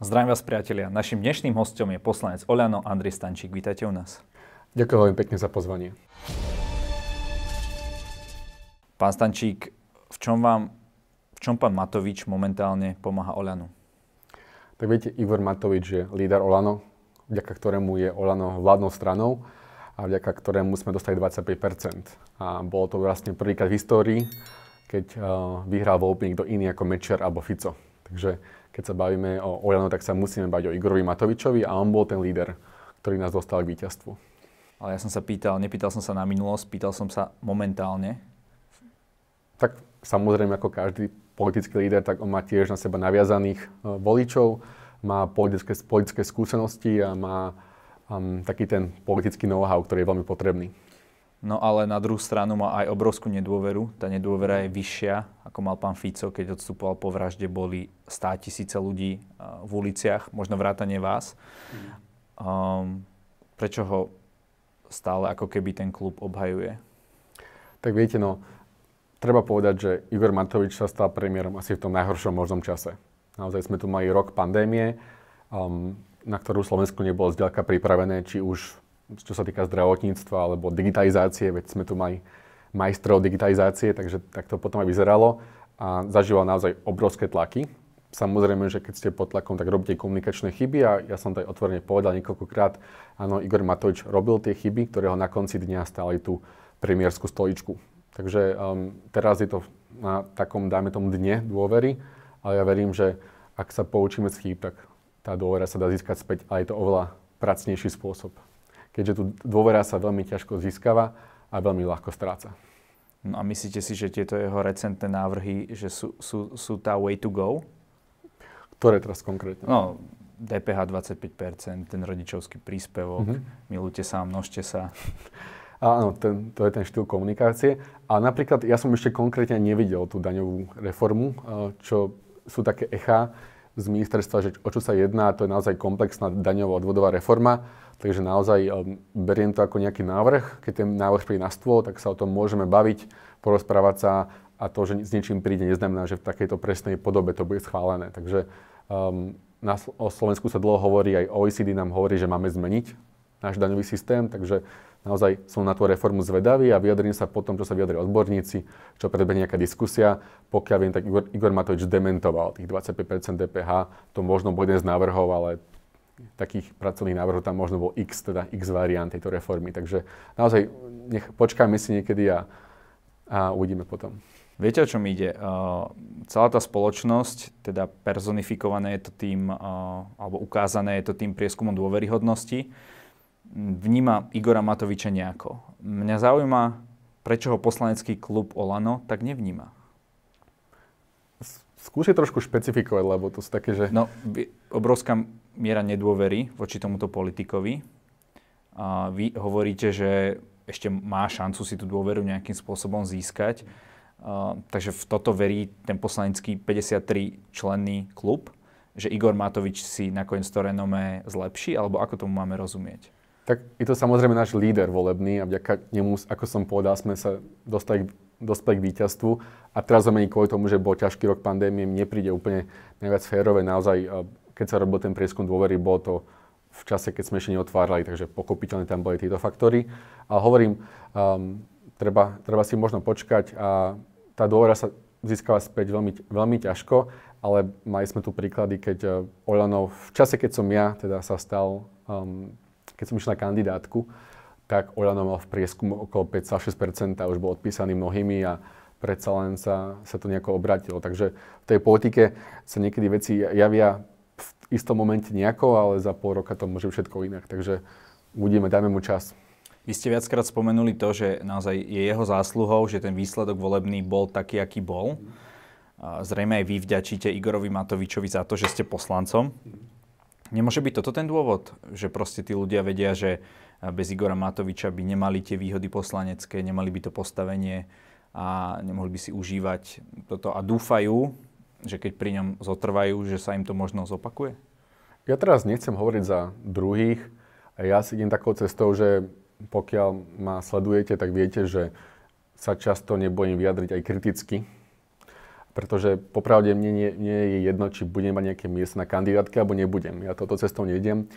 Zdravím vás priatelia. Našim dnešným hostom je poslanec Oľano Andrej Stančík. Vítajte u nás. Ďakujem veľmi pekne za pozvanie. Pán Stančík, v čom vám, v čom pán Matovič momentálne pomáha Oľanu? Tak viete, Igor Matovič je líder Olano, vďaka ktorému je Olano vládnou stranou a vďaka ktorému sme dostali 25%. A bolo to vlastne prvýkrát v histórii, keď uh, vyhral voľby niekto iný ako Mečer alebo Fico. Takže keď sa bavíme o Oľano, tak sa musíme bať o Igorovi Matovičovi a on bol ten líder, ktorý nás dostal k víťazstvu. Ale ja som sa pýtal, nepýtal som sa na minulosť, pýtal som sa momentálne. Tak samozrejme, ako každý politický líder, tak on má tiež na seba naviazaných uh, voličov, má politické, politické skúsenosti a má um, taký ten politický know-how, ktorý je veľmi potrebný. No ale na druhú stranu má aj obrovskú nedôveru. Tá nedôvera je vyššia, ako mal pán Fico, keď odstupoval po vražde, boli stá tisíce ľudí v uliciach, možno vrátane vás. Um, prečo ho stále ako keby ten klub obhajuje? Tak viete, no, treba povedať, že Igor Matovič sa stal premiérom asi v tom najhoršom možnom čase. Naozaj sme tu mali rok pandémie, um, na ktorú Slovensku nebolo zďaleka pripravené, či už čo sa týka zdravotníctva alebo digitalizácie, veď sme tu mali majstrov digitalizácie, takže tak to potom aj vyzeralo a zažíval naozaj obrovské tlaky. Samozrejme, že keď ste pod tlakom, tak robíte komunikačné chyby a ja som to aj otvorene povedal niekoľkokrát. Áno, Igor Matovič robil tie chyby, ktoré ho na konci dňa stáli tú premiérskú stoličku. Takže um, teraz je to na takom, dajme tomu, dne dôvery, ale ja verím, že ak sa poučíme z chýb, tak tá dôvera sa dá získať späť a je to oveľa pracnejší spôsob keďže tu dôvera sa veľmi ťažko získava a veľmi ľahko stráca. No a myslíte si, že tieto jeho recentné návrhy, že sú, sú, sú tá way to go? Ktoré teraz konkrétne? No, DPH 25%, ten rodičovský príspevok, mm-hmm. milujte sa, množte sa. Áno, ten, to je ten štýl komunikácie. A napríklad ja som ešte konkrétne nevidel tú daňovú reformu, čo sú také echa z ministerstva, že o čo sa jedná, to je naozaj komplexná daňová odvodová reforma. Takže naozaj um, beriem to ako nejaký návrh. Keď ten návrh príde na stôl, tak sa o tom môžeme baviť, porozprávať sa a to, že s niečím príde, neznamená, že v takejto presnej podobe to bude schválené. Takže um, na, o Slovensku sa dlho hovorí, aj OECD nám hovorí, že máme zmeniť náš daňový systém, takže naozaj som na tú reformu zvedavý a vyjadrím sa potom, čo sa vyjadri odborníci, čo predbehne nejaká diskusia. Pokiaľ viem, tak Igor, Igor Matovič dementoval tých 25% DPH. To možno bol jeden z návrhov, ale takých pracovných návrhov tam možno bol x, teda x variant tejto reformy. Takže naozaj nech, počkajme si niekedy a, a uvidíme potom. Viete, o čom ide? Uh, celá tá spoločnosť, teda personifikované je to tým, uh, alebo ukázané je to tým prieskumom dôveryhodnosti, vníma Igora Matoviča nejako. Mňa zaujíma, prečo ho poslanecký klub Olano tak nevníma. Skúsi trošku špecifikovať, lebo to sú také, že... No, obrovská miera nedôvery voči tomuto politikovi. A vy hovoríte, že ešte má šancu si tú dôveru nejakým spôsobom získať. Uh, takže v toto verí ten poslanecký 53 členný klub, že Igor Matovič si nakoniec to renomé zlepší, alebo ako tomu máme rozumieť? Tak je to samozrejme náš líder volebný a vďaka nemu, ako som povedal, sme sa dostali dospeli k víťazstvu. A teraz zomení kvôli tomu, že bol ťažký rok pandémie, mne príde úplne najviac férové. Naozaj, keď sa robil ten prieskum dôvery, bolo to v čase, keď sme ešte neotvárali, takže pokopiteľne tam boli tieto faktory. Ale hovorím, um, treba, treba si možno počkať a tá dôvera sa získala späť veľmi, veľmi ťažko, ale mali sme tu príklady, keď uh, Oľanov v čase, keď som ja teda sa stal, um, keď som išiel na kandidátku, tak Oľano mal v prieskumu okolo 5,6%, už bol odpísaný mnohými a predsa len sa, sa to nejako obratilo. Takže v tej politike sa niekedy veci javia istom momente nejako, ale za pol roka to môže všetko inak. Takže uvidíme, dajme mu čas. Vy ste viackrát spomenuli to, že naozaj je jeho zásluhou, že ten výsledok volebný bol taký, aký bol. Zrejme aj vy vďačíte Igorovi Matovičovi za to, že ste poslancom. Nemôže byť toto ten dôvod, že proste tí ľudia vedia, že bez Igora Matoviča by nemali tie výhody poslanecké, nemali by to postavenie a nemohli by si užívať toto a dúfajú, že keď pri ňom zotrvajú, že sa im to možno zopakuje? Ja teraz nechcem hovoriť za druhých. Ja si idem takou cestou, že pokiaľ ma sledujete, tak viete, že sa často nebojím vyjadriť aj kriticky. Pretože popravde mne nie, nie je jedno, či budem mať nejaké miesto na kandidátke, alebo nebudem. Ja toto cestou nejdem.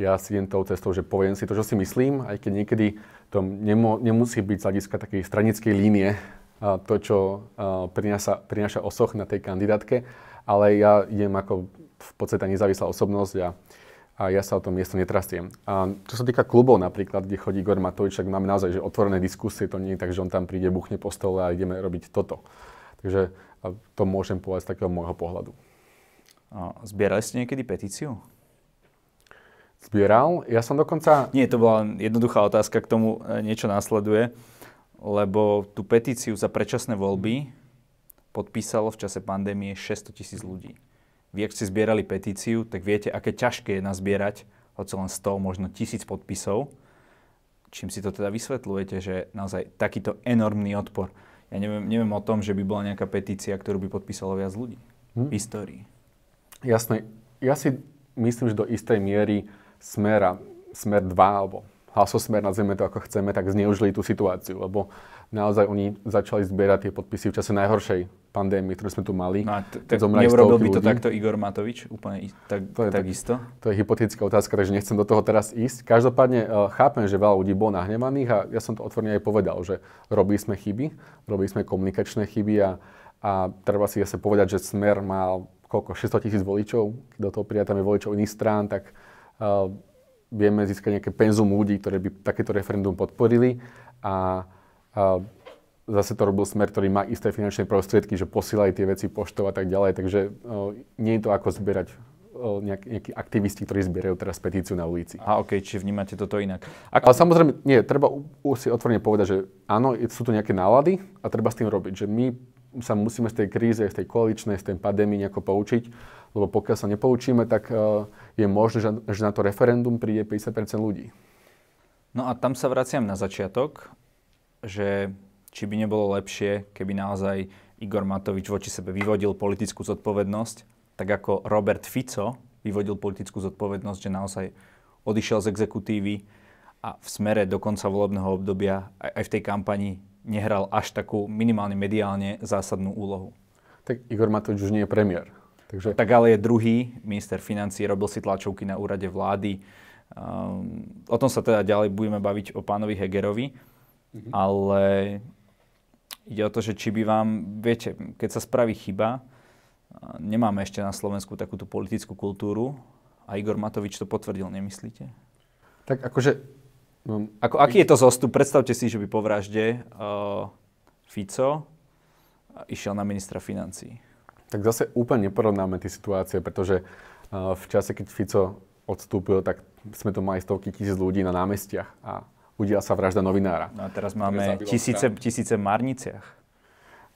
Ja si idem tou cestou, že poviem si to, čo si myslím, aj keď niekedy to nemusí byť z hľadiska takej stranickej línie to, čo prináša, prináša osoch na tej kandidátke, ale ja idem ako v podstate nezávislá osobnosť a, a ja sa o tom miesto netrastiem. A čo sa týka klubov napríklad, kde chodí Igor Matovič, tak máme naozaj že otvorené diskusie, to nie je tak, že on tam príde, buchne po stole a ideme robiť toto. Takže to môžem povedať z takého môjho pohľadu. Zbierali ste niekedy petíciu? Zbieral. Ja som dokonca... Nie, to bola jednoduchá otázka, k tomu e, niečo následuje lebo tú petíciu za predčasné voľby podpísalo v čase pandémie 600 tisíc ľudí. Vy, ak ste zbierali petíciu, tak viete, aké ťažké je nazbierať hoci len 100, možno tisíc podpisov. Čím si to teda vysvetľujete, že naozaj takýto enormný odpor. Ja neviem, neviem o tom, že by bola nejaká petícia, ktorú by podpísalo viac ľudí hm? v histórii. Jasné. Ja si myslím, že do istej miery Smer, Smer 2 alebo hlasosmer, nazveme to ako chceme, tak zneužili tú situáciu, lebo naozaj oni začali zbierať tie podpisy v čase najhoršej pandémie, ktorú sme tu mali. No a t- neurobil by to ľudí. takto Igor Matovič? Úplne tak, to je, takisto? To je hypotetická otázka, takže nechcem do toho teraz ísť. Každopádne uh, chápem, že veľa ľudí bolo nahnevaných a ja som to otvorene aj povedal, že robili sme chyby, robili sme komunikačné chyby a, a treba si zase povedať, že Smer mal koľko, 600 tisíc voličov, keď do toho prijatame voličov iných strán, tak uh, vieme získať nejaké penzum ľudí, ktoré by takéto referendum podporili a, a zase to robil smer, ktorý má isté finančné prostriedky, že posielajú tie veci poštou a tak ďalej, takže o, nie je to ako zbierať o, nejak, nejakí aktivisti, ktorí zbierajú teraz petíciu na ulici. A OK, či vnímate toto inak. Ako... Ale samozrejme, nie, treba si otvorene povedať, že áno, sú tu nejaké nálady a treba s tým robiť, že my sa musíme z tej kríze, z tej koaličnej, z tej pandémie nejako poučiť, lebo pokiaľ sa nepoučíme, tak uh, je možné, že, že na to referendum príde 50% ľudí. No a tam sa vraciam na začiatok, že či by nebolo lepšie, keby naozaj Igor Matovič voči sebe vyvodil politickú zodpovednosť, tak ako Robert Fico vyvodil politickú zodpovednosť, že naozaj odišiel z exekutívy a v smere do konca volebného obdobia aj v tej kampani nehral až takú minimálne mediálne zásadnú úlohu. Tak Igor Matovič už nie je premiér. Takže... Tak ale je druhý minister financí, robil si tlačovky na úrade vlády. Um, o tom sa teda ďalej budeme baviť o pánovi Hegerovi, mm-hmm. ale ide o to, že či by vám, viete, keď sa spraví chyba, nemáme ešte na Slovensku takúto politickú kultúru a Igor Matovič to potvrdil, nemyslíte? Tak akože... No, Ako, aký je to zostup? Predstavte si, že by po vražde uh, Fico išiel na ministra financí. Tak zase úplne neporovnáme tie situácie, pretože uh, v čase, keď Fico odstúpil, tak sme tu mali stovky tisíc ľudí na námestiach a udiala sa vražda novinára. No a teraz máme tisíce, tisíce v Marniciach.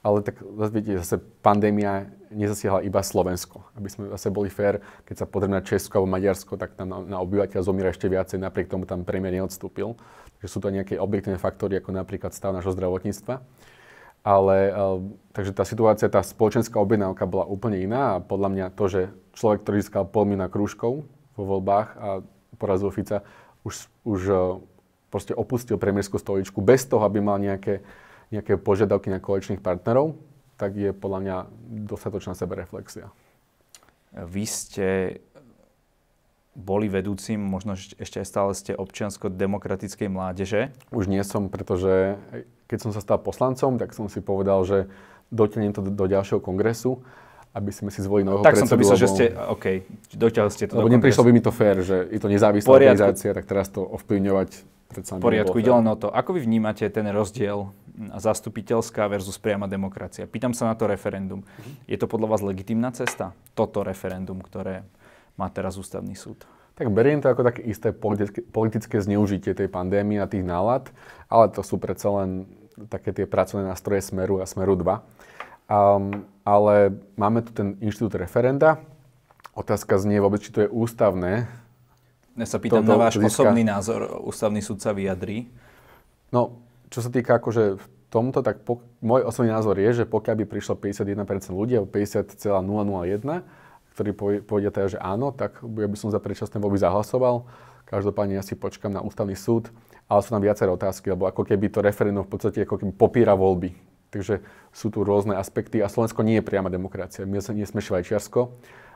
Ale tak viete, zase pandémia nezasiahla iba Slovensko. Aby sme zase boli fér, keď sa pozrieme na Česko alebo Maďarsko, tak tam na, na obyvateľ zomiera ešte viacej, napriek tomu tam premiér neodstúpil. Takže sú to nejaké objektívne faktory, ako napríklad stav nášho zdravotníctva. Ale takže tá situácia, tá spoločenská objednávka bola úplne iná a podľa mňa to, že človek, ktorý získal pol milióna krúžkov vo voľbách a porazil Fica, už, už proste opustil premiérskú stoličku bez toho, aby mal nejaké, nejaké požiadavky na koaličných partnerov, tak je podľa mňa dostatočná sebereflexia. Vy ste boli vedúcim, možno ešte aj stále ste občiansko-demokratickej mládeže? Už nie som, pretože keď som sa stal poslancom, tak som si povedal, že dotiahnem to do, do ďalšieho kongresu, aby sme si zvolili nového tak predsedu. Tak som to myslel, lebo... že ste, OK, dotiahli ste to Lebo neprišlo by mi to fér, že je to nezávislá Poriadku. organizácia, tak teraz to ovplyvňovať predsa poriadku, ide len o to. Ako vy vnímate ten rozdiel zastupiteľská versus priama demokracia? Pýtam sa na to referendum. Mhm. Je to podľa vás legitimná cesta? Toto referendum, ktoré má teraz ústavný súd? Tak beriem to ako také isté politické, politické zneužitie tej pandémie a tých nálad, ale to sú predsa len také tie pracovné nástroje Smeru a Smeru 2. Um, ale máme tu ten inštitút referenda. Otázka znie vôbec, či to je ústavné. Ja sa pýtam na váš získa... osobný názor. Ústavný súd sa vyjadrí. No, čo sa týka akože v tomto, tak po, môj osobný názor je, že pokiaľ by prišlo 51% ľudí, alebo 50,001, ktorí povedia teda, že áno, tak ja by som za predčasné voľby zahlasoval. Každopádne ja si počkam na ústavný súd, ale sú tam viaceré otázky, lebo ako keby to referendum v podstate ako keby popíra voľby. Takže sú tu rôzne aspekty a Slovensko nie je priama demokracia. My nie sme Švajčiarsko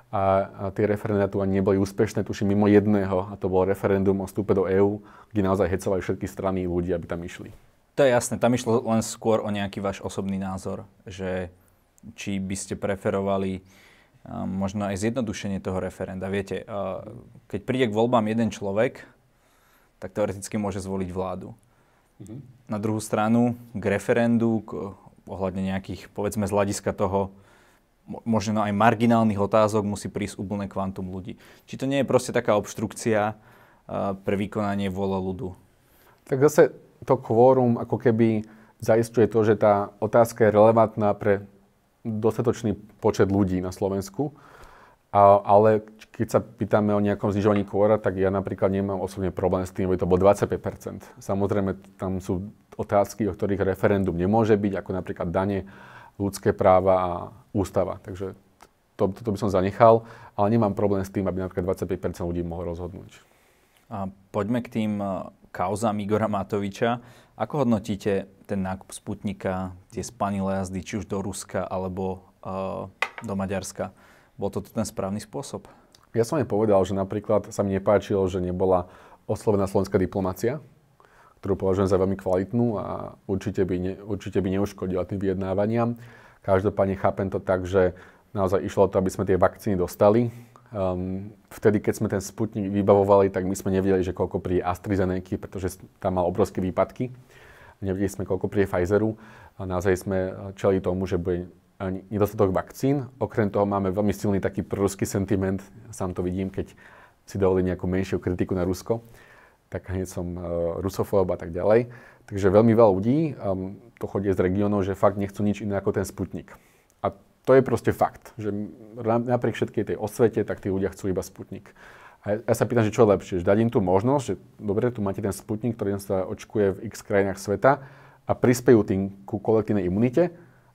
a, a tie referenda tu ani neboli úspešné, tuším mimo jedného a to bolo referendum o vstupe do EÚ, kde naozaj hecovali všetky strany ľudí, aby tam išli. To je jasné, tam išlo len skôr o nejaký váš osobný názor, že či by ste preferovali možno aj zjednodušenie toho referenda. Viete, keď príde k voľbám jeden človek, tak teoreticky môže zvoliť vládu. Mm-hmm. Na druhú stranu k referendu, k, ohľadne nejakých, povedzme z hľadiska toho, možno aj marginálnych otázok musí prísť úplné kvantum ľudí. Či to nie je proste taká obštrukcia pre vykonanie vôle ľudu? Tak zase to kvórum ako keby zaistuje to, že tá otázka je relevantná pre dostatočný počet ľudí na Slovensku. A, ale keď sa pýtame o nejakom znižovaní kvóra, tak ja napríklad nemám osobne problém s tým, aby to bolo 25% Samozrejme, tam sú otázky, o ktorých referendum nemôže byť, ako napríklad dane, ľudské práva a ústava. Takže to, toto by som zanechal, ale nemám problém s tým, aby napríklad 25% ľudí mohlo rozhodnúť. A poďme k tým kauzám Igora Matoviča. Ako hodnotíte ten nákup Sputnika, tie spanilé jazdy, či už do Ruska alebo uh, do Maďarska? Bol to ten správny spôsob? Ja som aj povedal, že napríklad sa mi nepáčilo, že nebola oslovená slovenská diplomácia, ktorú považujem za veľmi kvalitnú a určite by, ne, určite by neuškodila tým vyjednávaniam. Každopádne chápem to tak, že naozaj išlo o to, aby sme tie vakcíny dostali. Um, vtedy, keď sme ten Sputnik vybavovali, tak my sme nevedeli, že koľko príde AstraZeneca, pretože tam mal obrovské výpadky. Nevedeli sme, koľko príde Pfizeru. A naozaj sme čeli tomu, že bude nedostatok vakcín. Okrem toho máme veľmi silný taký proruský sentiment. Sám to vidím, keď si dovolím nejakú menšiu kritiku na Rusko. Tak hneď som uh, rusofób a tak ďalej. Takže veľmi veľa ľudí um, to chodí z regiónov, že fakt nechcú nič iné ako ten Sputnik to je proste fakt, že napriek všetkej tej osvete, tak tí ľudia chcú iba Sputnik. A ja sa pýtam, že čo je lepšie, že dať im tú možnosť, že dobre, tu máte ten Sputnik, ktorý sa očkuje v x krajinách sveta a prispejú tým ku kolektívnej imunite,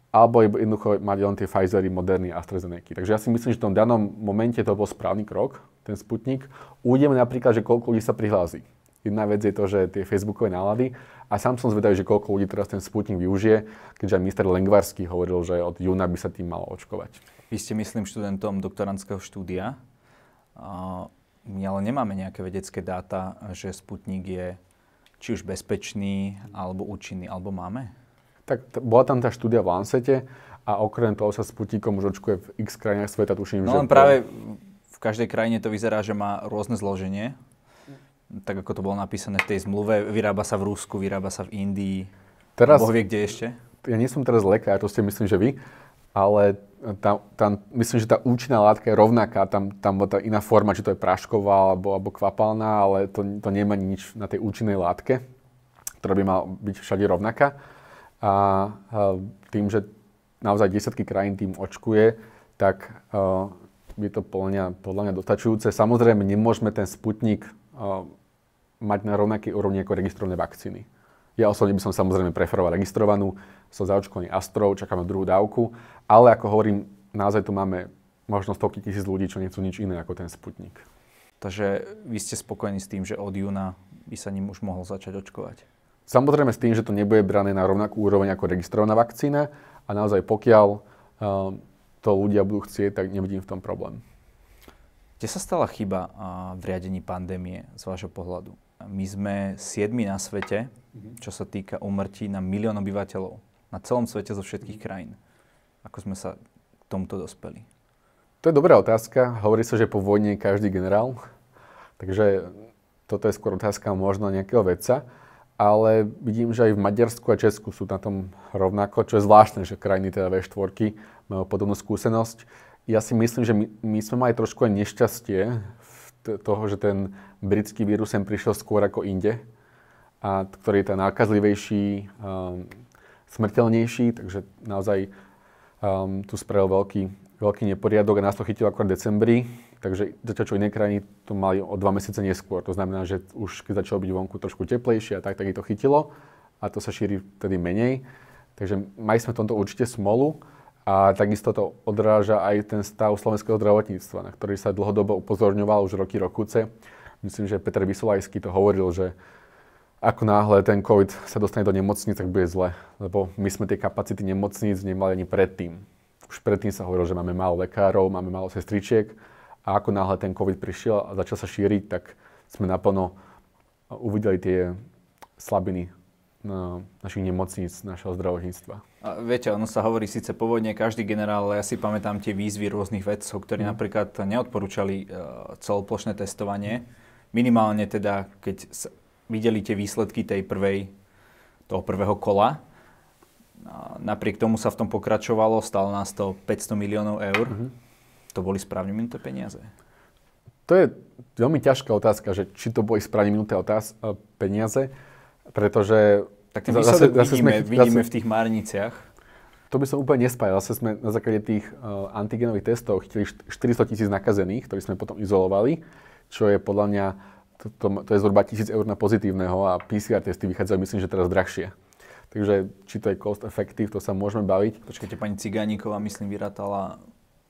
alebo jednoducho mať len tie Pfizery, Moderny AstraZeneca. Takže ja si myslím, že v tom danom momente to bol správny krok, ten Sputnik. Uvidíme napríklad, že koľko ľudí sa prihlási. Jedna vec je to, že tie facebookové nálady a sám som zvedavý, že koľko ľudí teraz ten Sputnik využije, keďže aj minister Lengvarský hovoril, že od júna by sa tým malo očkovať. Vy ste, myslím, študentom doktorandského štúdia. My ale nemáme nejaké vedecké dáta, že Sputnik je či už bezpečný, alebo účinný, alebo máme? Tak t- bola tam tá štúdia v Lancete a okrem toho sa Sputnikom už očkuje v x krajinách sveta, tuším, no, že... len práve v každej krajine to vyzerá, že má rôzne zloženie tak ako to bolo napísané v tej zmluve, vyrába sa v Rusku, vyrába sa v Indii. Teraz, Boh vie, kde ešte? Ja nie som teraz lekár, to ste myslím, že vy, ale tam, tam, myslím, že tá účinná látka je rovnaká, tam, tam bola tá iná forma, či to je prášková alebo, alebo kvapalná, ale to, to nemá nič na tej účinnej látke, ktorá by mala byť všade rovnaká. A, tým, že naozaj desiatky krajín tým očkuje, tak uh, je to podľa mňa, podľa mňa dostačujúce. Samozrejme, nemôžeme ten sputnik uh, mať na rovnakej úrovni ako registrované vakcíny. Ja osobne by som samozrejme preferoval registrovanú, som zaočkovaný Astrov, čakám na druhú dávku, ale ako hovorím, naozaj tu máme možno stovky tisíc ľudí, čo nechcú nič iné ako ten Sputnik. Takže vy ste spokojní s tým, že od júna by sa ním už mohol začať očkovať? Samozrejme s tým, že to nebude brané na rovnakú úroveň ako registrovaná vakcína a naozaj pokiaľ uh, to ľudia budú chcieť, tak nevidím v tom problém. Kde sa stala chyba uh, v riadení pandémie z vášho pohľadu? My sme siedmi na svete, mhm. čo sa týka umrtí na milión obyvateľov. Na celom svete zo všetkých krajín. Ako sme sa k tomuto dospeli? To je dobrá otázka. Hovorí sa, že po vojne je každý generál. Takže toto je skôr otázka možno nejakého vedca. Ale vidím, že aj v Maďarsku a Česku sú na tom rovnako, čo je zvláštne, že krajiny teda V4 majú podobnú skúsenosť. Ja si myslím, že my, my sme mali trošku aj nešťastie toho, že ten britský vírus sem prišiel skôr ako inde, a ktorý je ten nákazlivejší, um, smrteľnejší, takže naozaj um, tu spravil veľký, veľký neporiadok a nás to chytilo ako v decembri, takže zatiaľ čo iné krajiny to mali o dva mesiace neskôr. To znamená, že už keď začalo byť vonku trošku teplejšie a tak, tak to chytilo a to sa šíri vtedy menej. Takže mali sme v tomto určite smolu. A takisto to odráža aj ten stav slovenského zdravotníctva, na ktorý sa dlhodobo upozorňoval už roky, rokuce. Myslím, že Peter Vysolajský to hovoril, že ako náhle ten COVID sa dostane do nemocnic, tak bude zle. Lebo my sme tie kapacity nemocníc nemali ani predtým. Už predtým sa hovorilo, že máme málo lekárov, máme málo sestričiek a ako náhle ten COVID prišiel a začal sa šíriť, tak sme naplno uvideli tie slabiny na našich nemocníc, našeho zdravotníctva. A viete, ono sa hovorí síce pôvodne každý generál, ale ja si pamätám tie výzvy rôznych vedcov, ktorí mm. napríklad neodporúčali uh, celoplošné testovanie. Minimálne teda, keď videli tie výsledky tej prvej, toho prvého kola. A napriek tomu sa v tom pokračovalo, stalo nás to 500 miliónov eur. Mm-hmm. To boli správne minuté peniaze? To je veľmi ťažká otázka, že či to boli správne minuté otáz- e, peniaze, pretože... Tak ten výsledok zase, vidíme, zase sme, vidíme zase, v tých márniciach. To by som úplne nespájal. Zase sme na základe tých uh, antigenových testov chytili 400 tisíc nakazených, ktorí sme potom izolovali, čo je podľa mňa to, to, to je zhruba 1000 eur na pozitívneho a PCR testy vychádzajú myslím, že teraz drahšie. Takže či to je cost effective, to sa môžeme baviť. Počkajte, pani Cigániková, myslím, vyrátala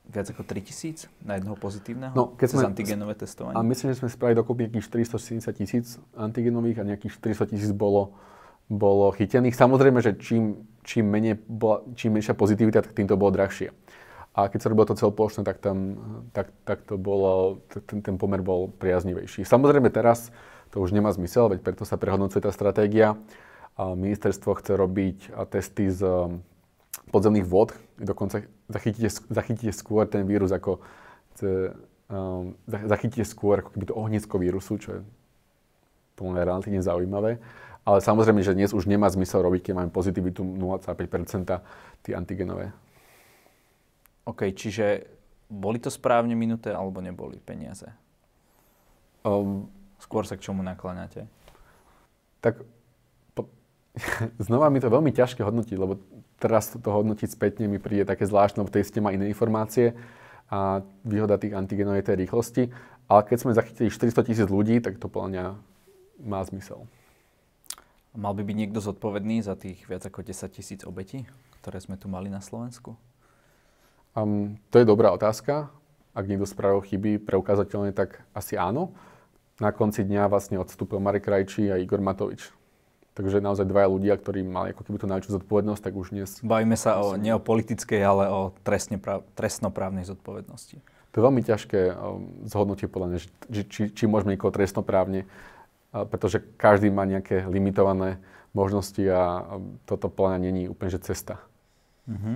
viac ako 3000 na jedného pozitívneho no, keď cez sme, antigenové testovanie? A myslím, že sme spravili dokopy nejakých 470 tisíc antigenových a nejakých 400 tisíc bolo, bolo chytených. Samozrejme, že čím, čím, menej bola, čím menšia pozitivita, tak tým to bolo drahšie. A keď sa robilo to celoplošné, tak, tam, tak, tak to bolo, ten, ten pomer bol priaznivejší. Samozrejme teraz to už nemá zmysel, veď preto sa prehodnocuje tá stratégia. A ministerstvo chce robiť testy z um, podzemných vod, dokonca zachytíte, zachytíte skôr ten vírus ako um, zachytíte skôr ako keby to ohnisko vírusu, čo je plne relatívne zaujímavé. Ale samozrejme, že dnes už nemá zmysel robiť, keď máme pozitivitu 0,5% tie antigenové. OK, čiže boli to správne minuté alebo neboli peniaze? Um, Skôr sa k čomu nakláňate? Tak po, znova mi to veľmi ťažké hodnotiť, lebo teraz to hodnotiť spätne mi príde také zvláštne, v tej ste má iné informácie a výhoda tých antigenov je tej rýchlosti. Ale keď sme zachytili 400 tisíc ľudí, tak to podľa mňa má zmysel. Mal by byť niekto zodpovedný za tých viac ako 10 tisíc obetí, ktoré sme tu mali na Slovensku? Um, to je dobrá otázka. Ak niekto spravil chyby preukázateľne, tak asi áno. Na konci dňa vlastne odstúpil Marek Krajčí a Igor Matovič. Takže naozaj dvaja ľudia, ktorí mali ako keby tú najväčšiu zodpovednosť, tak už dnes... Bavíme sa o, nie o politickej, ale o trestnoprávnej zodpovednosti. To je veľmi ťažké um, zhodnotie podľa mňa, či, či, či môžeme niekoho trestnoprávne, uh, pretože každý má nejaké limitované možnosti a um, toto mňa není úplne že cesta. Mm-hmm.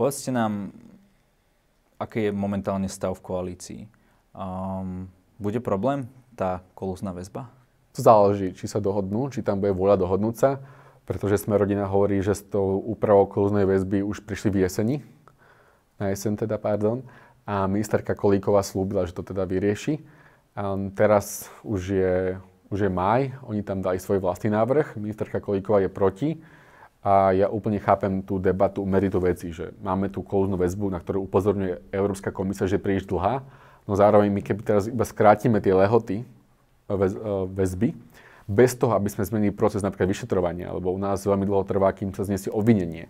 Povedzte nám, aký je momentálne stav v koalícii. Um, bude problém tá kolúzna väzba? To záleží, či sa dohodnú, či tam bude vôľa dohodnúť sa, pretože sme rodina hovorí, že s tou úpravou kolúznej väzby už prišli v jeseni, na jesen teda, pardon, a ministerka Kolíková slúbila, že to teda vyrieši. Um, teraz už je, už je maj, oni tam dali svoj vlastný návrh, ministerka Kolíková je proti, a ja úplne chápem tú debatu, meritu veci, že máme tú kolúznu väzbu, na ktorú upozorňuje Európska komisia, že je príliš dlhá, no zároveň my keby teraz iba skrátime tie lehoty väz, e, väzby, bez toho, aby sme zmenili proces napríklad vyšetrovania, lebo u nás veľmi dlho trvá, kým sa zniesie obvinenie,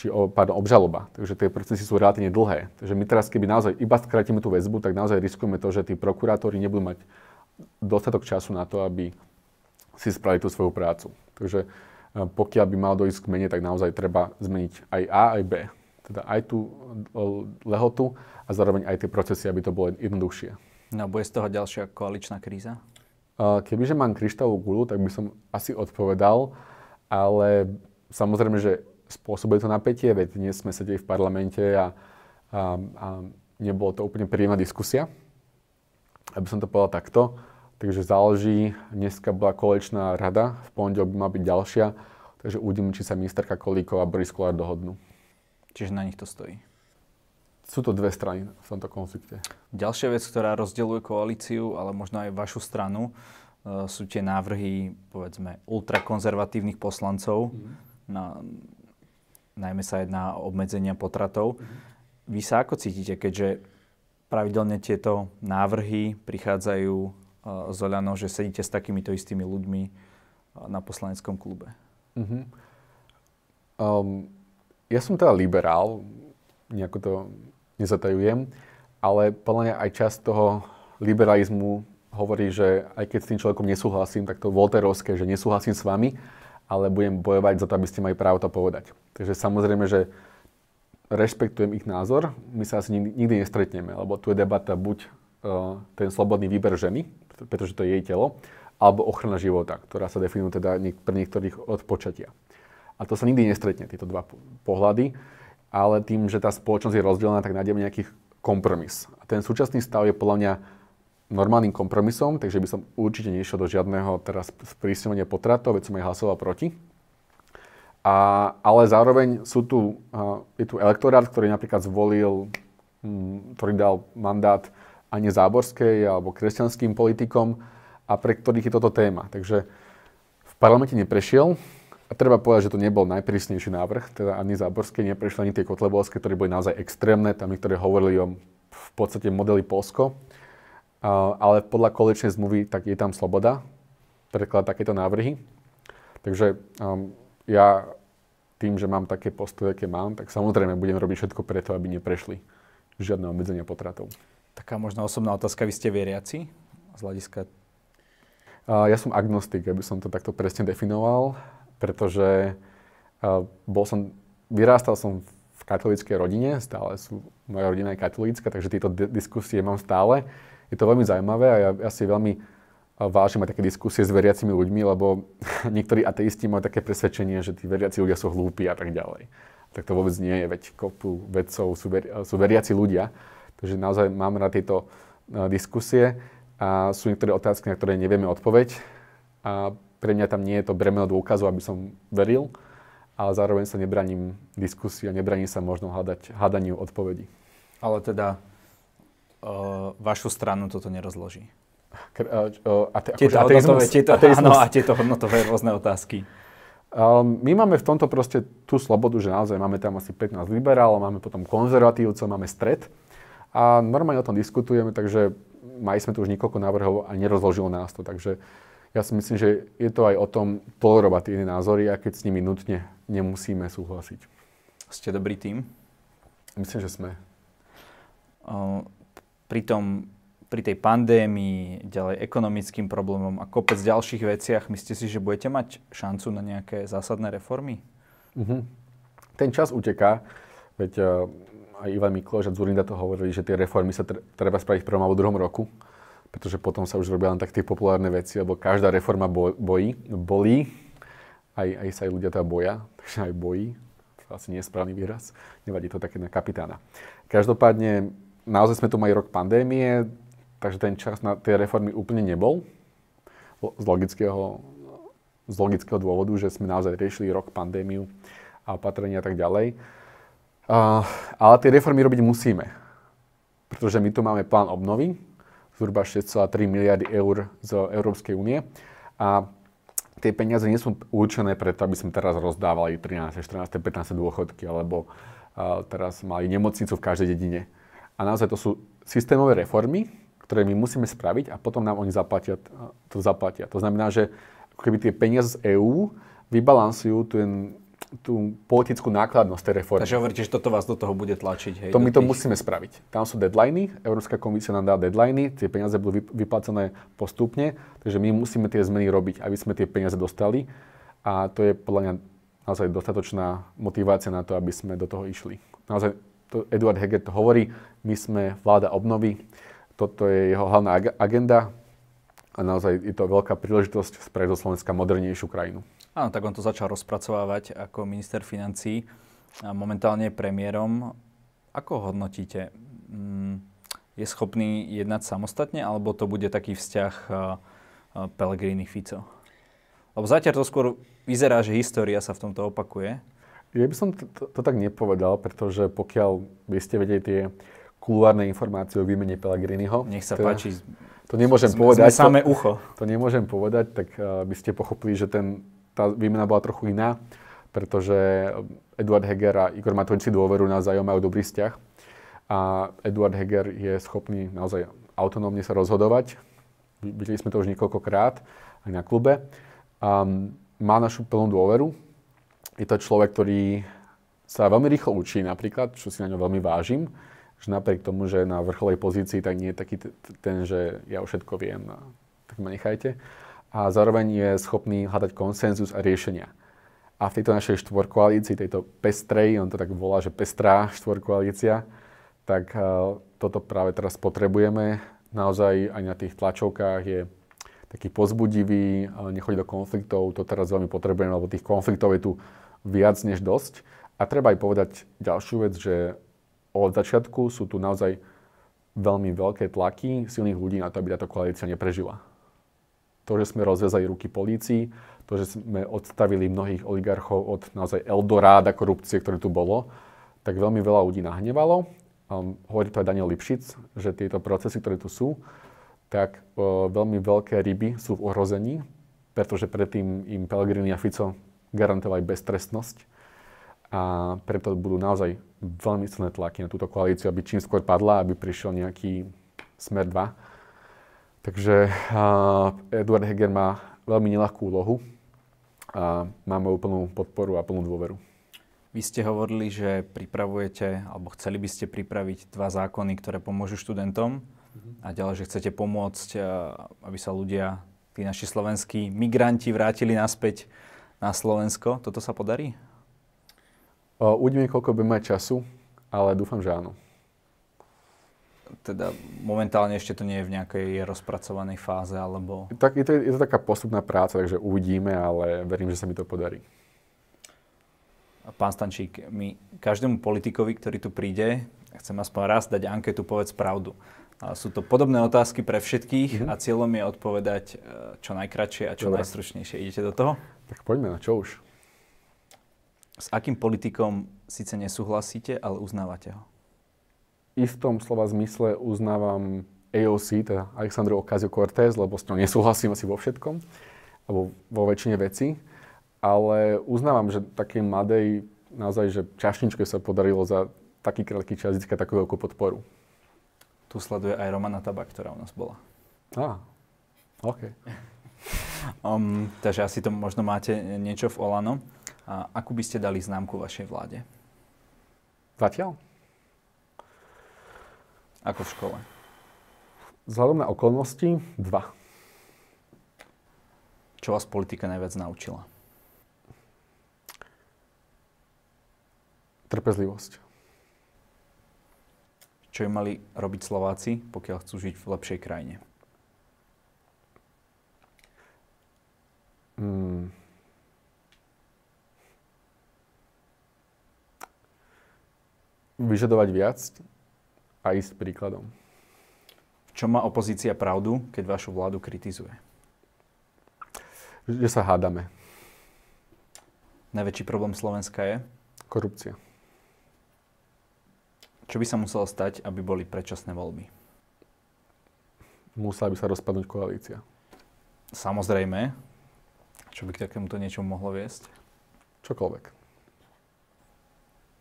či o, pardon, obžaloba. Takže tie procesy sú relatívne dlhé. Takže my teraz, keby naozaj iba skrátime tú väzbu, tak naozaj riskujeme to, že tí prokurátori nebudú mať dostatok času na to, aby si spravili tú svoju prácu. Takže pokiaľ by mal dojsť k mene, tak naozaj treba zmeniť aj A, aj B. Teda aj tú lehotu a zároveň aj tie procesy, aby to bolo jednoduchšie. No, bude z toho ďalšia koaličná kríza? Kebyže mám kryštálovú gulu, tak by som asi odpovedal, ale samozrejme, že spôsobuje to napätie, veď dnes sme sedeli v parlamente a, a, a nebolo to úplne príjemná diskusia. Aby som to povedal takto. Takže záleží, dneska bola kolečná rada, v pondelok by mala byť ďalšia, takže uvidíme, či sa ministerka Kolíková a Boris Kolár dohodnú. Čiže na nich to stojí? Sú to dve strany v tomto konflikte. Ďalšia vec, ktorá rozdeľuje koalíciu, ale možno aj vašu stranu, e, sú tie návrhy, povedzme, ultrakonzervatívnych poslancov. Mm. Na, najmä sa jedná o obmedzenia potratov. Mm. Vy sa ako cítite, keďže pravidelne tieto návrhy prichádzajú Zoľano, že sedíte s takýmito istými ľuďmi na poslaneckom klube? Uh-huh. Um, ja som teda liberál, nejako to nezatajujem, ale podľa mňa aj časť toho liberalizmu hovorí, že aj keď s tým človekom nesúhlasím, tak to Volterovské, že nesúhlasím s vami, ale budem bojovať za to, aby ste mali právo to povedať. Takže samozrejme, že rešpektujem ich názor, my sa asi nikdy, nestretneme, lebo tu je debata buď uh, ten slobodný výber ženy, pretože to je jej telo, alebo ochrana života, ktorá sa definuje teda pre niektorých od počatia. A to sa nikdy nestretne, tieto dva pohľady, ale tým, že tá spoločnosť je rozdelená, tak nájdeme nejaký kompromis. A ten súčasný stav je podľa mňa normálnym kompromisom, takže by som určite nešiel do žiadneho teraz sprísňovania potratov, veď som aj hlasoval proti. A, ale zároveň sú tu, uh, je tu elektorát, ktorý napríklad zvolil, um, ktorý dal mandát ani záborskej alebo kresťanským politikom a pre ktorých je toto téma. Takže v parlamente neprešiel a treba povedať, že to nebol najprísnejší návrh, teda ani záborské neprešli ani tie kotlebovské, ktoré boli naozaj extrémne, tam niektoré hovorili o v podstate modeli Polsko ale podľa koaličnej zmluvy tak je tam sloboda prekladať takéto návrhy. Takže um, ja tým, že mám také postoje, aké mám, tak samozrejme budem robiť všetko preto, aby neprešli žiadne obmedzenia potratov. Taká možná osobná otázka, vy ste veriaci z hľadiska? Uh, ja som agnostik, aby som to takto presne definoval, pretože uh, bol som, vyrástal som v katolíckej rodine, stále sú, moja rodina je katolícka, takže tieto diskusie mám stále je to veľmi zaujímavé a ja, ja si veľmi vážim aj také diskusie s veriacimi ľuďmi, lebo niektorí ateisti majú také presvedčenie, že tí veriaci ľudia sú hlúpi a tak ďalej. Tak to vôbec nie je, veď kopu vedcov sú, veri, sú veriaci ľudia. Takže naozaj mám na tieto diskusie a sú niektoré otázky, na ktoré nevieme odpoveď. A pre mňa tam nie je to bremeno dôkazu, aby som veril, ale zároveň sa nebraním diskusii a nebraním sa možno hľadať, hľadaniu odpovedí. Ale teda vašu stranu toto nerozloží. A te, tieto, akože hodnotové, tieto, áno, a tieto hodnotové rôzne otázky. Um, my máme v tomto proste tú slobodu, že naozaj máme tam asi 15 liberálov, máme potom konzervatívcov, máme stred a normálne o tom diskutujeme, takže mali sme tu už niekoľko návrhov a nerozložilo nás to, takže ja si myslím, že je to aj o tom tolerovať tie iné názory a keď s nimi nutne nemusíme súhlasiť. Ste dobrý tým? Myslím, že sme. Uh, pri, tom, pri tej pandémii, ďalej ekonomickým problémom a kopec ďalších veciach, myslíte si, že budete mať šancu na nejaké zásadné reformy? Mm-hmm. Ten čas uteká, veď uh, aj Ivan Mikloš a Zurinda to hovorili, že tie reformy sa tr- treba spraviť v prvom alebo druhom roku, pretože potom sa už robia len tak tie populárne veci, lebo každá reforma bo- bojí, bolí, aj, aj sa aj ľudia teda boja, takže aj bojí, to asi nie je správny výraz, nevadí to také na kapitána. Každopádne naozaj sme tu mali rok pandémie, takže ten čas na tie reformy úplne nebol. Z logického, z logického dôvodu, že sme naozaj riešili rok pandémiu a opatrenia a tak ďalej. Uh, ale tie reformy robiť musíme, pretože my tu máme plán obnovy, zhruba 6,3 miliardy eur z Európskej únie a tie peniaze nie sú určené preto, aby sme teraz rozdávali 13, 14, 15 dôchodky alebo teraz mali nemocnicu v každej dedine a naozaj to sú systémové reformy, ktoré my musíme spraviť a potom nám oni zaplatia, to zaplatia. To znamená, že keby tie peniaze z EÚ vybalansujú ten, tú politickú nákladnosť tej reformy. Takže hovoríte, že toto vás do toho bude tlačiť. Hej, to my to tých... musíme spraviť. Tam sú deadliny, Európska komisia nám dá deadliny, tie peniaze budú vyplacené postupne, takže my musíme tie zmeny robiť, aby sme tie peniaze dostali. A to je podľa mňa naozaj dostatočná motivácia na to, aby sme do toho išli. Naozaj to Eduard Heger to hovorí, my sme vláda obnovy, toto je jeho hlavná agenda a naozaj je to veľká príležitosť spraviť zo Slovenska modernejšiu krajinu. Áno, tak on to začal rozpracovávať ako minister financí a momentálne premiérom. Ako hodnotíte? Mm, je schopný jednať samostatne, alebo to bude taký vzťah Pelegrini Fico? Lebo zatiaľ to skôr vyzerá, že história sa v tomto opakuje. Ja by som to, to, to tak nepovedal, pretože pokiaľ by ste vedeli tie kulárne informácie o výmene Pellegriniho... Nech sa teda, páči. To nemôžem sme, povedať. Sme samé ucho. To, to nemôžem povedať, tak uh, by ste pochopili, že ten, tá výmena bola trochu iná, pretože Eduard Heger a Igor Matovič si dôveru navzájom majú dobrý vzťah a Eduard Heger je schopný naozaj autonómne sa rozhodovať. Videli sme to už niekoľkokrát aj na klube. Um, má našu plnú dôveru, je to človek, ktorý sa veľmi rýchlo učí napríklad, čo si na ňo veľmi vážim. že napriek tomu, že na vrcholej pozícii, tak nie je taký ten, že ja všetko viem, tak ma nechajte. A zároveň je schopný hľadať konsenzus a riešenia. A v tejto našej štvorkoalícii, tejto pestrej, on to tak volá, že pestrá štvorkoalícia, tak uh, toto práve teraz potrebujeme. Naozaj aj na tých tlačovkách je taký pozbudivý, uh, nechodí do konfliktov, to teraz veľmi potrebujeme, lebo tých konfliktov je tu viac než dosť. A treba aj povedať ďalšiu vec, že od začiatku sú tu naozaj veľmi veľké tlaky silných ľudí na to, aby táto koalícia neprežila. To, že sme rozviazali ruky polícii, to, že sme odstavili mnohých oligarchov od naozaj Eldoráda korupcie, ktoré tu bolo, tak veľmi veľa ľudí nahnevalo. Um, hovorí to aj Daniel Lipšic, že tieto procesy, ktoré tu sú, tak uh, veľmi veľké ryby sú v ohrození, pretože predtým im Pellegrini a Fico garantovali beztrestnosť a preto budú naozaj veľmi silné tlaky na túto koalíciu, aby čím skôr padla, aby prišiel nejaký smer 2. Takže Eduard Heger má veľmi nelahkú úlohu a máme úplnú podporu a plnú dôveru. Vy ste hovorili, že pripravujete, alebo chceli by ste pripraviť dva zákony, ktoré pomôžu študentom a ďalej, že chcete pomôcť, aby sa ľudia, tí naši slovenskí migranti vrátili naspäť na Slovensko. Toto sa podarí? Uvidíme, koľko by mať času, ale dúfam, že áno teda momentálne ešte to nie je v nejakej rozpracovanej fáze, alebo... Tak je to, je to taká postupná práca, takže uvidíme, ale verím, že sa mi to podarí. Pán Stančík, my každému politikovi, ktorý tu príde, chcem aspoň raz dať anketu Povedz pravdu. A sú to podobné otázky pre všetkých mm-hmm. a cieľom je odpovedať e, čo najkračšie a čo Dobre. najstručnejšie. Idete do toho? Tak poďme na čo už. S akým politikom síce nesúhlasíte, ale uznávate ho? Istom slova zmysle uznávam AOC, teda Alexandru Ocasio-Cortez, lebo s ňou nesúhlasím asi vo všetkom, alebo vo väčšine veci. Ale uznávam, že takej mladej, naozaj, že čašničke sa podarilo za taký krátky čas získať takú veľkú podporu. Tu sleduje aj Romana Taba, ktorá u nás bola. Á, OK. um, takže asi to možno máte niečo v Olano. A akú by ste dali známku vašej vláde? Zatiaľ? Ako v škole? Vzhľadom na okolnosti, dva. Čo vás politika najviac naučila? Trpezlivosť. Čo by mali robiť Slováci, pokiaľ chcú žiť v lepšej krajine? Hmm. Vyžadovať viac, a ísť príkladom. V čom má opozícia pravdu, keď vašu vládu kritizuje? Že sa hádame. Najväčší problém Slovenska je? Korupcia. Čo by sa muselo stať, aby boli predčasné voľby? Musela by sa rozpadnúť koalícia. Samozrejme. Čo by k takémuto niečomu mohlo viesť? Čokoľvek.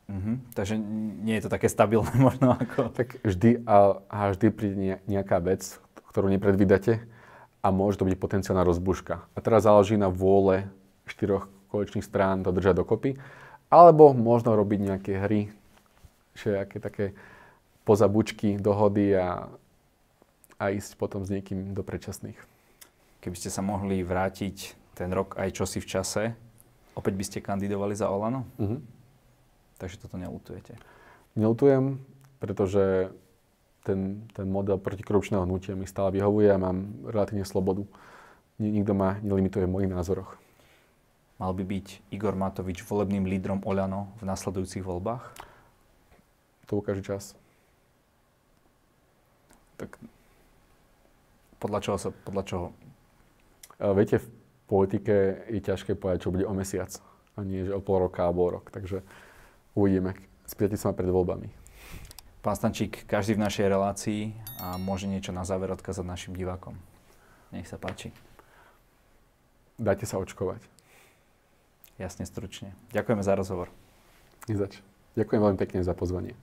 Uh-huh. Takže nie je to také stabilné možno ako... Tak vždy a, a vždy príde nejaká vec, ktorú nepredvídate a môže to byť potenciálna rozbuška. A teraz záleží na vôle štyroch koaličných strán to držať dokopy. Alebo možno robiť nejaké hry, aké také pozabučky, dohody a, a ísť potom s niekým do predčasných. Keby ste sa mohli vrátiť ten rok aj čosi v čase, opäť by ste kandidovali za Olano? Uh-huh. Takže toto neutujete? Neutujem, pretože ten, ten model protikorupčného hnutia mi stále vyhovuje a mám relatívne slobodu. Nikto ma nelimituje v mojich názoroch. Mal by byť Igor Matovič volebným lídrom Oľano v nasledujúcich voľbách? To ukáže čas. Tak podľa čoho sa, podľa čoho? Viete, v politike je ťažké povedať, čo bude o mesiac. A nie, že o pol roka alebo rok. Takže uvidíme. Spýtajte sa ma pred voľbami. Pán Stančík, každý v našej relácii a môže niečo na záver odkázať našim divákom. Nech sa páči. Dajte sa očkovať. Jasne, stručne. Ďakujeme za rozhovor. Nezač. Ďakujem veľmi pekne za pozvanie.